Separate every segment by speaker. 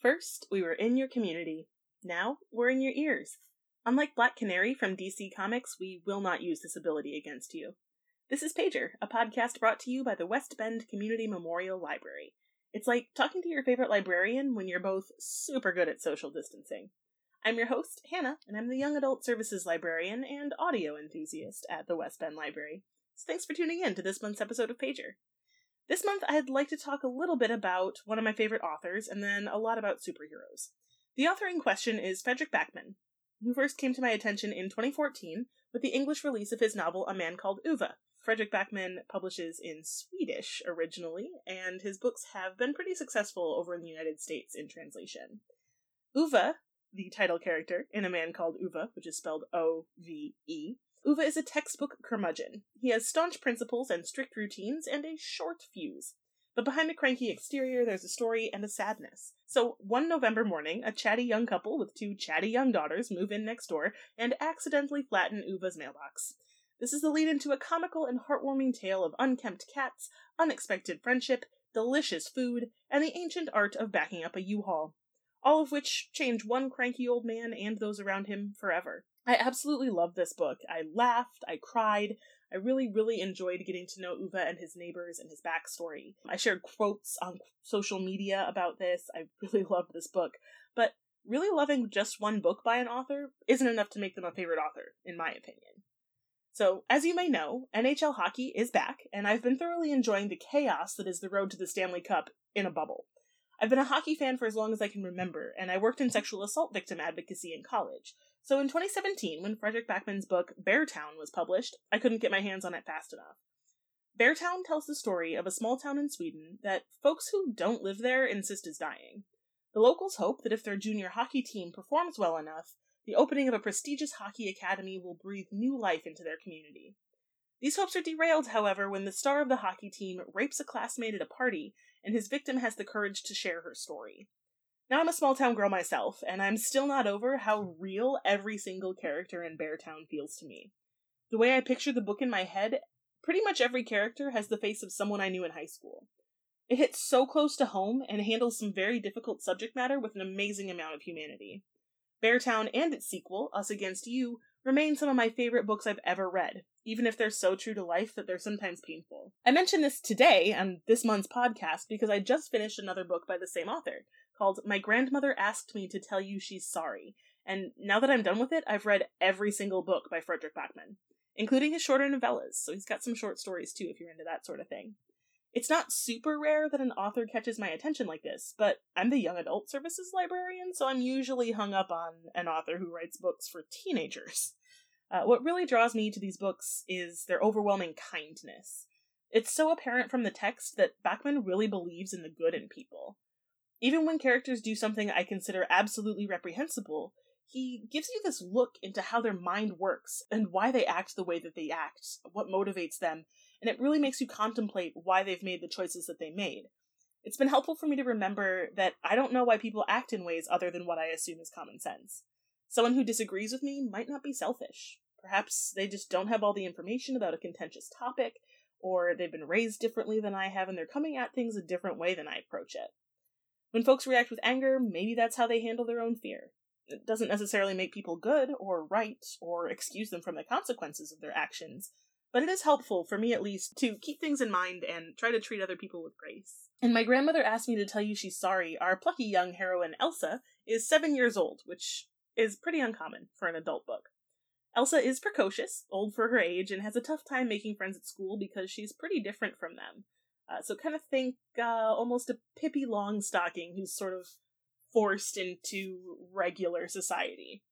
Speaker 1: First, we were in your community. Now, we're in your ears. Unlike Black Canary from DC Comics, we will not use this ability against you. This is Pager, a podcast brought to you by the West Bend Community Memorial Library. It's like talking to your favorite librarian when you're both super good at social distancing. I'm your host, Hannah, and I'm the Young Adult Services Librarian and audio enthusiast at the West Bend Library. So thanks for tuning in to this month's episode of Pager. This month, I'd like to talk a little bit about one of my favorite authors and then a lot about superheroes. The author in question is Fredrik Backman, who first came to my attention in 2014 with the English release of his novel A Man Called Ove. Fredrik Backman publishes in Swedish originally, and his books have been pretty successful over in the United States in translation. Ove, the title character in A Man Called Ove, which is spelled O V E, Ove is a textbook curmudgeon. He has staunch principles and strict routines and a short fuse. But behind the cranky exterior, there's a story and a sadness. So, one November morning, a chatty young couple with two chatty young daughters move in next door and accidentally flatten Ove's mailbox. This is the lead into a comical and heartwarming tale of unkempt cats, unexpected friendship, delicious food, and the ancient art of backing up a U-Haul. All of which change one cranky old man and those around him forever. I absolutely love this book. I laughed, I cried. I really, really enjoyed getting to know Ove and his neighbors and his backstory. I shared quotes on social media about this. I really loved this book. But really loving just one book by an author isn't enough to make them a favorite author, in my opinion. So, as you may know, NHL hockey is back, and I've been thoroughly enjoying the chaos that is the road to the Stanley Cup in a bubble. I've been a hockey fan for as long as I can remember, and I worked in sexual assault victim advocacy in college. So in 2017, when Fredrik Backman's book Beartown was published, I couldn't get my hands on it fast enough. Beartown tells the story of a small town in Sweden that folks who don't live there insist is dying. The locals hope that if their junior hockey team performs well enough, the opening of a prestigious hockey academy will breathe new life into their community. These hopes are derailed, however, when the star of the hockey team rapes a classmate at a party and his victim has the courage to share her story. Now I'm a small town girl myself, and I'm still not over how real every single character in Beartown feels to me. The way I picture the book in my head, pretty much every character has the face of someone I knew in high school. It hits so close to home and handles some very difficult subject matter with an amazing amount of humanity. Beartown and its sequel, Us Against You, remain some of my favorite books I've ever read, even if they're so true to life that they're sometimes painful. I mention this today on this month's podcast because I just finished another book by the same author, called My Grandmother Asked Me to Tell You She's Sorry. And now that I'm done with it, I've read every single book by Fredrik Backman, including his shorter novellas, so he's got some short stories too if you're into that sort of thing. It's not super rare that an author catches my attention like this, but I'm the young adult services librarian, so I'm usually hung up on an author who writes books for teenagers. Uh, what really draws me to these books is their overwhelming kindness. It's so apparent from the text that Backman really believes in the good in people. Even when characters do something I consider absolutely reprehensible, he gives you this look into how their mind works and why they act the way that they act, what motivates them, and it really makes you contemplate why they've made the choices that they made. It's been helpful for me to remember that I don't know why people act in ways other than what I assume is common sense. Someone who disagrees with me might not be selfish. Perhaps they just don't have all the information about a contentious topic, or they've been raised differently than I have and they're coming at things a different way than I approach it. When folks react with anger, maybe that's how they handle their own fear. It doesn't necessarily make people good or right or excuse them from the consequences of their actions, but it is helpful, for me at least, to keep things in mind and try to treat other people with grace. And my grandmother asked me to tell you she's sorry. Our plucky young heroine, Elsa, is seven years old, which is pretty uncommon for an adult book. Elsa is precocious, old for her age, and has a tough time making friends at school because she's pretty different from them. Uh, so kind of think uh, almost a Pippi Longstocking who's sort of forced into regular society.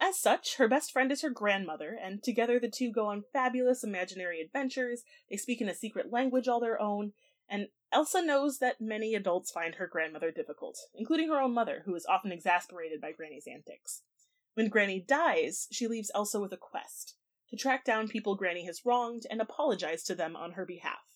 Speaker 1: As such, her best friend is her grandmother, and together the two go on fabulous imaginary adventures. They speak in a secret language all their own, and Elsa knows that many adults find her grandmother difficult, including her own mother, who is often exasperated by Granny's antics. When Granny dies, she leaves Elsa with a quest to track down people Granny has wronged and apologize to them on her behalf.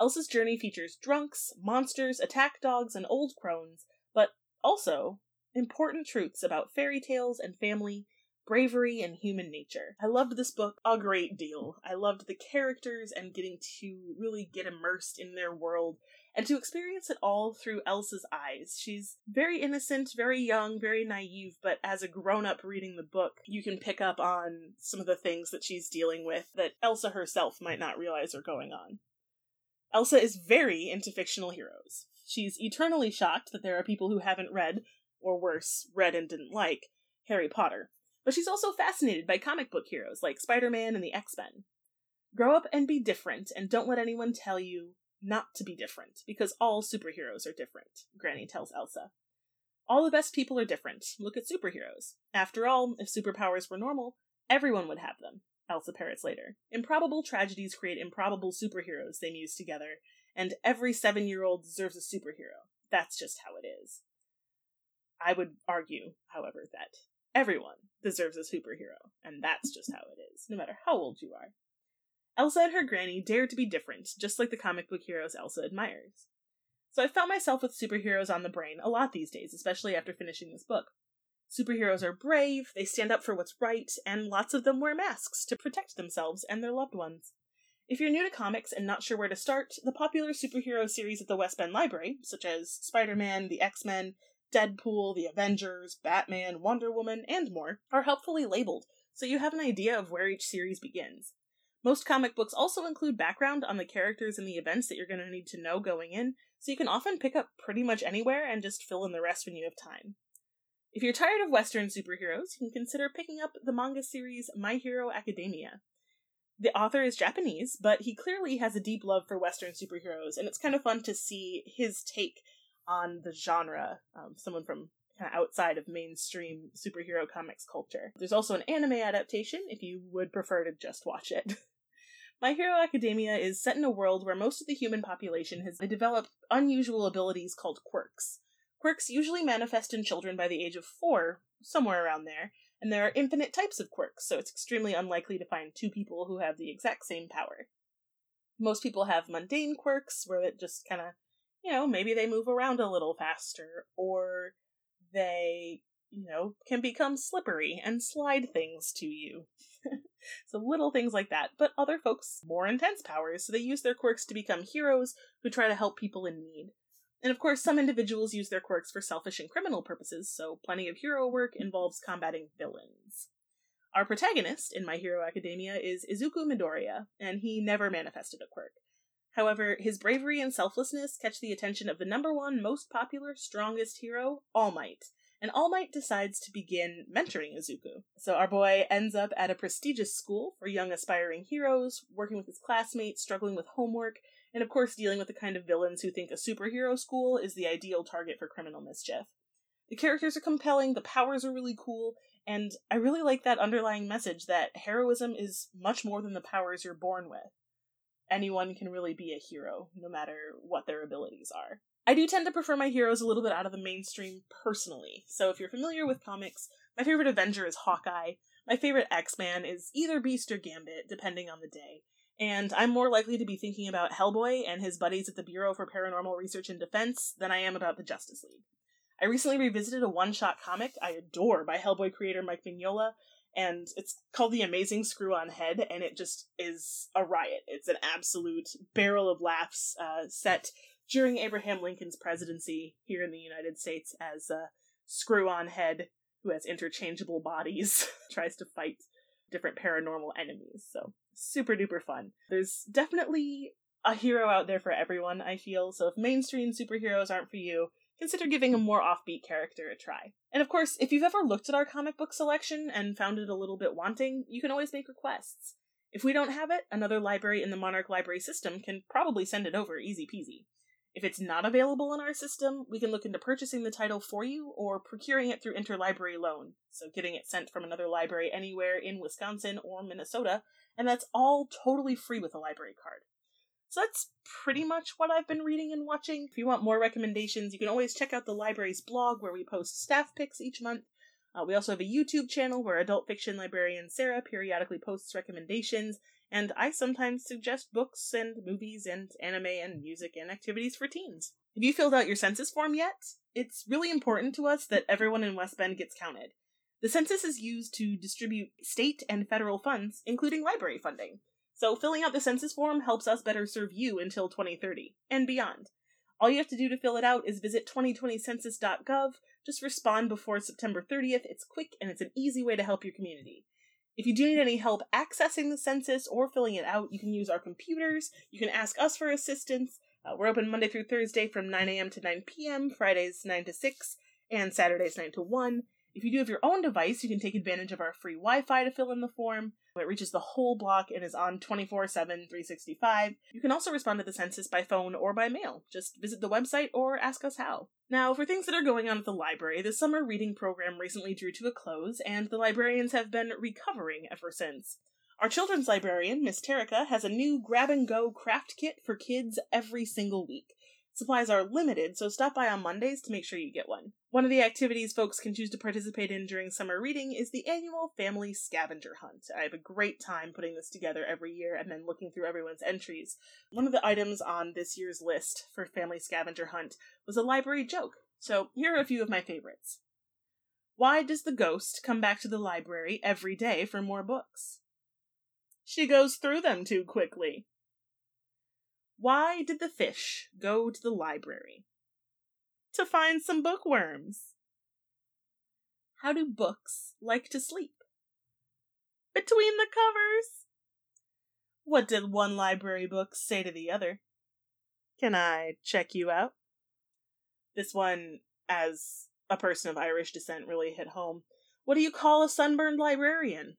Speaker 1: Elsa's journey features drunks, monsters, attack dogs, and old crones, but also important truths about fairy tales and family, bravery, and human nature. I loved this book a great deal. I loved the characters and getting to really get immersed in their world and to experience it all through Elsa's eyes. She's very innocent, very young, very naive, but as a grown up reading the book, you can pick up on some of the things that she's dealing with that Elsa herself might not realize are going on. Elsa is very into fictional heroes. She's eternally shocked that there are people who haven't read, or worse, read and didn't like, Harry Potter. But she's also fascinated by comic book heroes like Spider Man and the X Men. Grow up and be different, and don't let anyone tell you not to be different, because all superheroes are different, Granny tells Elsa. All the best people are different. Look at superheroes. After all, if superpowers were normal, everyone would have them, Elsa parrots later. Improbable tragedies create improbable superheroes, they muse together, and every seven year old deserves a superhero. That's just how it is. I would argue, however, that everyone deserves a superhero, and that's just how it is, no matter how old you are. Elsa and her granny dare to be different, just like the comic book heroes Elsa admires. So I found myself with superheroes on the brain a lot these days, especially after finishing this book. Superheroes are brave, they stand up for what's right, and lots of them wear masks to protect themselves and their loved ones. If you're new to comics and not sure where to start, the popular superhero series at the West Bend Library, such as Spider Man, the X Men, Deadpool, the Avengers, Batman, Wonder Woman, and more, are helpfully labeled, so you have an idea of where each series begins. Most comic books also include background on the characters and the events that you're going to need to know going in, so you can often pick up pretty much anywhere and just fill in the rest when you have time. If you're tired of Western superheroes, you can consider picking up the manga series My Hero Academia. The author is Japanese, but he clearly has a deep love for Western superheroes, and it's kind of fun to see his take on the genre. Um, someone from kind of outside of mainstream superhero comics culture. There's also an anime adaptation if you would prefer to just watch it. My Hero Academia is set in a world where most of the human population has developed unusual abilities called quirks. Quirks usually manifest in children by the age of four, somewhere around there, and there are infinite types of quirks, so it's extremely unlikely to find two people who have the exact same power. Most people have mundane quirks, where it just kind of, you know, maybe they move around a little faster, or they, you know, can become slippery and slide things to you. so little things like that. But other folks more intense powers, so they use their quirks to become heroes who try to help people in need. And of course, some individuals use their quirks for selfish and criminal purposes, so plenty of hero work involves combating villains. Our protagonist in My Hero Academia is Izuku Midoriya, and he never manifested a quirk. However, his bravery and selflessness catch the attention of the number one most popular, strongest hero, All Might, and All Might decides to begin mentoring Izuku. So our boy ends up at a prestigious school for young aspiring heroes, working with his classmates, struggling with homework, and of course dealing with the kind of villains who think a superhero school is the ideal target for criminal mischief. The characters are compelling, the powers are really cool, and I really like that underlying message that heroism is much more than the powers you're born with. Anyone can really be a hero, no matter what their abilities are. I do tend to prefer my heroes a little bit out of the mainstream personally. So if you're familiar with comics, my favorite Avenger is Hawkeye. My favorite X Man is either Beast or Gambit, depending on the day. And I'm more likely to be thinking about Hellboy and his buddies at the Bureau for Paranormal Research and Defense than I am about the Justice League. I recently revisited a one shot comic I adore by Hellboy creator Mike Mignola, and it's called The Amazing Screw on Head, and it just is a riot. It's an absolute barrel of laughs uh, set during Abraham Lincoln's presidency here in the United States as a screw on head who has interchangeable bodies tries to fight different paranormal enemies. So super duper fun. There's definitely a hero out there for everyone, I feel. So if mainstream superheroes aren't for you, consider giving a more offbeat character a try. And of course, if you've ever looked at our comic book selection and found it a little bit wanting, you can always make requests. If we don't have it, another library in the Monarch Library system can probably send it over easy peasy. If it's not available in our system, we can look into purchasing the title for you or procuring it through interlibrary loan, so getting it sent from another library anywhere in Wisconsin or Minnesota, and that's all totally free with a library card. So that's pretty much what I've been reading and watching. If you want more recommendations, you can always check out the library's blog where we post staff picks each month. Uh, we also have a YouTube channel where adult fiction librarian Sarah periodically posts recommendations, and I sometimes suggest books and movies and anime and music and activities for teens. Have you filled out your census form yet? It's really important to us that everyone in West Bend gets counted. The census is used to distribute state and federal funds, including library funding. So filling out the census form helps us better serve you until 2030 and beyond. All you have to do to fill it out is visit 2020census.gov. Just respond before September 30th. It's quick and it's an easy way to help your community. If you do need any help accessing the census or filling it out, you can use our computers. You can ask us for assistance. Uh, we're open Monday through Thursday from 9 a.m. to 9 p.m., Fridays 9 to 6, and Saturdays 9 to 1. If you do have your own device, you can take advantage of our free Wi Fi to fill in the form. It reaches the whole block and is on 24 7, 365. You can also respond to the census by phone or by mail. Just visit the website or ask us how. Now, for things that are going on at the library, the summer reading program recently drew to a close, and the librarians have been recovering ever since. Our children's librarian, Miss Terrica, has a new grab and go craft kit for kids every single week. Supplies are limited, so stop by on Mondays to make sure you get one. One of the activities folks can choose to participate in during summer reading is the annual family scavenger hunt. I have a great time putting this together every year and then looking through everyone's entries. One of the items on this year's list for family scavenger hunt was a library joke, so here are a few of my favorites. Why does the ghost come back to the library every day for more books? She goes through them too quickly. Why did the fish go to the library? To find some bookworms. How do books like to sleep? Between the covers. What did one library book say to the other? Can I check you out? This one, as a person of Irish descent, really hit home. What do you call a sunburned librarian?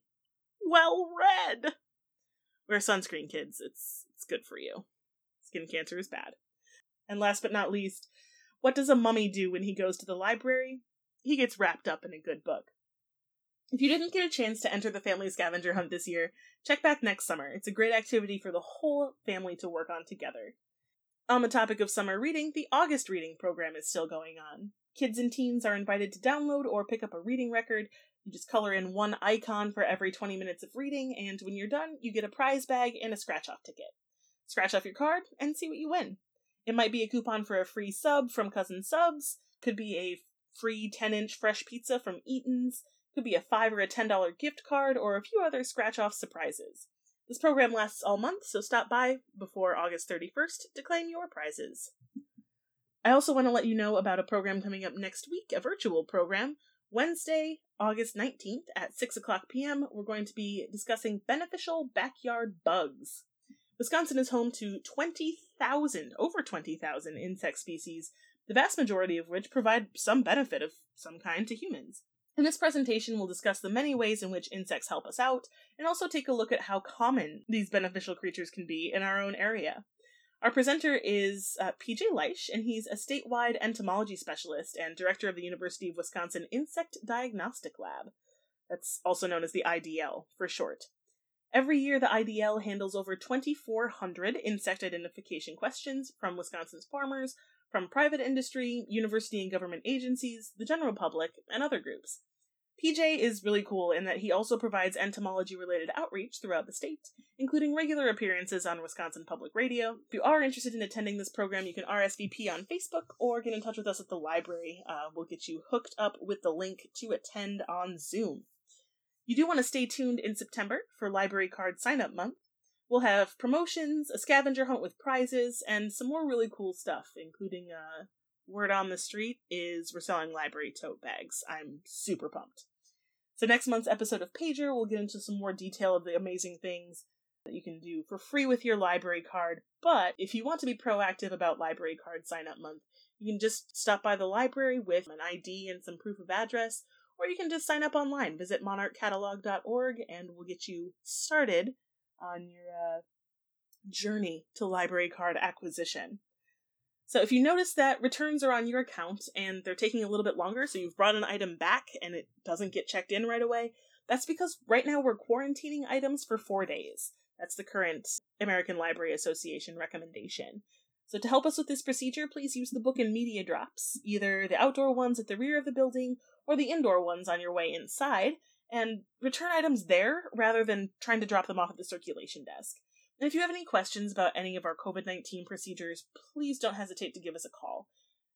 Speaker 1: Well read! Wear sunscreen, kids. It's it's good for you. Skin cancer is bad. And last but not least, what does a mummy do when he goes to the library? He gets wrapped up in a good book. If you didn't get a chance to enter the family scavenger hunt this year, check back next summer. It's a great activity for the whole family to work on together. On the topic of summer reading, the August reading program is still going on. Kids and teens are invited to download or pick up a reading record. You just color in one icon for every 20 minutes of reading, and when you're done, you get a prize bag and a scratch off ticket. Scratch off your card and see what you win. It might be a coupon for a free sub from Cousin Subs, could be a free 10 inch fresh pizza from Eaton's, could be a 5 or a $10 gift card, or a few other scratch off surprises. This program lasts all month, so stop by before August 31st to claim your prizes. I also want to let you know about a program coming up next week, a virtual program. Wednesday, August 19th at 6 o'clock p.m., we're going to be discussing beneficial backyard bugs. Wisconsin is home to 20,000, over 20,000 insect species, the vast majority of which provide some benefit of some kind to humans. In this presentation, we'll discuss the many ways in which insects help us out, and also take a look at how common these beneficial creatures can be in our own area. Our presenter is uh, PJ Liesch, and he's a statewide entomology specialist and director of the University of Wisconsin Insect Diagnostic Lab. That's also known as the IDL for short. Every year, the IDL handles over 2,400 insect identification questions from Wisconsin's farmers, from private industry, university and government agencies, the general public, and other groups. PJ is really cool in that he also provides entomology related outreach throughout the state, including regular appearances on Wisconsin Public Radio. If you are interested in attending this program, you can RSVP on Facebook or get in touch with us at the library. Uh, we'll get you hooked up with the link to attend on Zoom. You do want to stay tuned in September for Library Card Sign Up Month. We'll have promotions, a scavenger hunt with prizes, and some more really cool stuff, including uh, word on the street is we're selling library tote bags. I'm super pumped. So next month's episode of Pager, we'll get into some more detail of the amazing things that you can do for free with your library card. But if you want to be proactive about library card sign up month, you can just stop by the library with an ID and some proof of address, or you can just sign up online. Visit monarchcatalog.org and we'll get you started on your uh, journey to library card acquisition. So if you notice that returns are on your account and they're taking a little bit longer, so you've brought an item back and it doesn't get checked in right away, that's because right now we're quarantining items for four days. That's the current American Library Association recommendation. So to help us with this procedure, please use the book and media drops, either the outdoor ones at the rear of the building or the indoor ones on your way inside, and return items there rather than trying to drop them off at the circulation desk. And if you have any questions about any of our COVID 19 procedures, please don't hesitate to give us a call.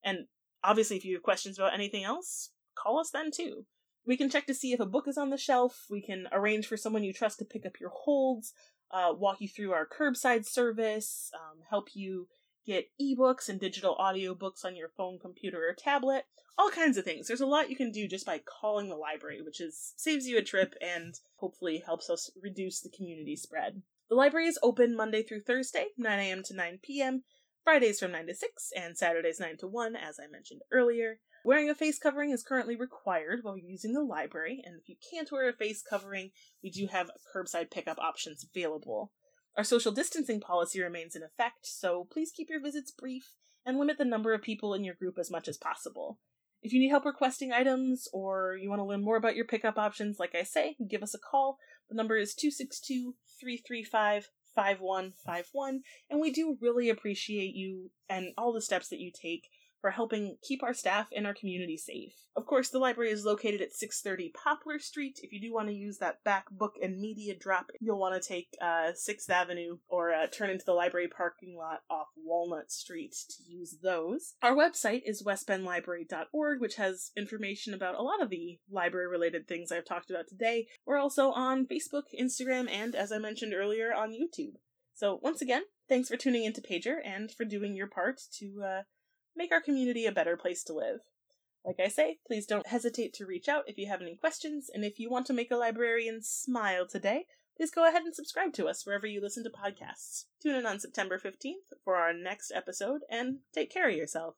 Speaker 1: And obviously, if you have questions about anything else, call us then too. We can check to see if a book is on the shelf, we can arrange for someone you trust to pick up your holds, uh, walk you through our curbside service, um, help you get ebooks and digital audiobooks on your phone, computer, or tablet, all kinds of things. There's a lot you can do just by calling the library, which is saves you a trip and hopefully helps us reduce the community spread. The library is open Monday through Thursday, 9 a.m. to 9 p.m., Fridays from 9 to 6, and Saturdays 9 to 1, as I mentioned earlier. Wearing a face covering is currently required while using the library, and if you can't wear a face covering, we do have curbside pickup options available. Our social distancing policy remains in effect, so please keep your visits brief and limit the number of people in your group as much as possible. If you need help requesting items or you want to learn more about your pickup options, like I say, give us a call. The number is 262 335 5151, and we do really appreciate you and all the steps that you take for helping keep our staff and our community safe. Of course, the library is located at 630 Poplar Street. If you do want to use that back book and media drop, you'll want to take uh, 6th Avenue or uh, turn into the library parking lot off Walnut Street to use those. Our website is westbendlibrary.org, which has information about a lot of the library related things I've talked about today. We're also on Facebook, Instagram, and as I mentioned earlier, on YouTube. So, once again, thanks for tuning into Pager and for doing your part to uh, make our community a better place to live. Like I say, please don't hesitate to reach out if you have any questions, and if you want to make a librarian smile today, please go ahead and subscribe to us wherever you listen to podcasts. Tune in on September 15th for our next episode, and take care of yourself.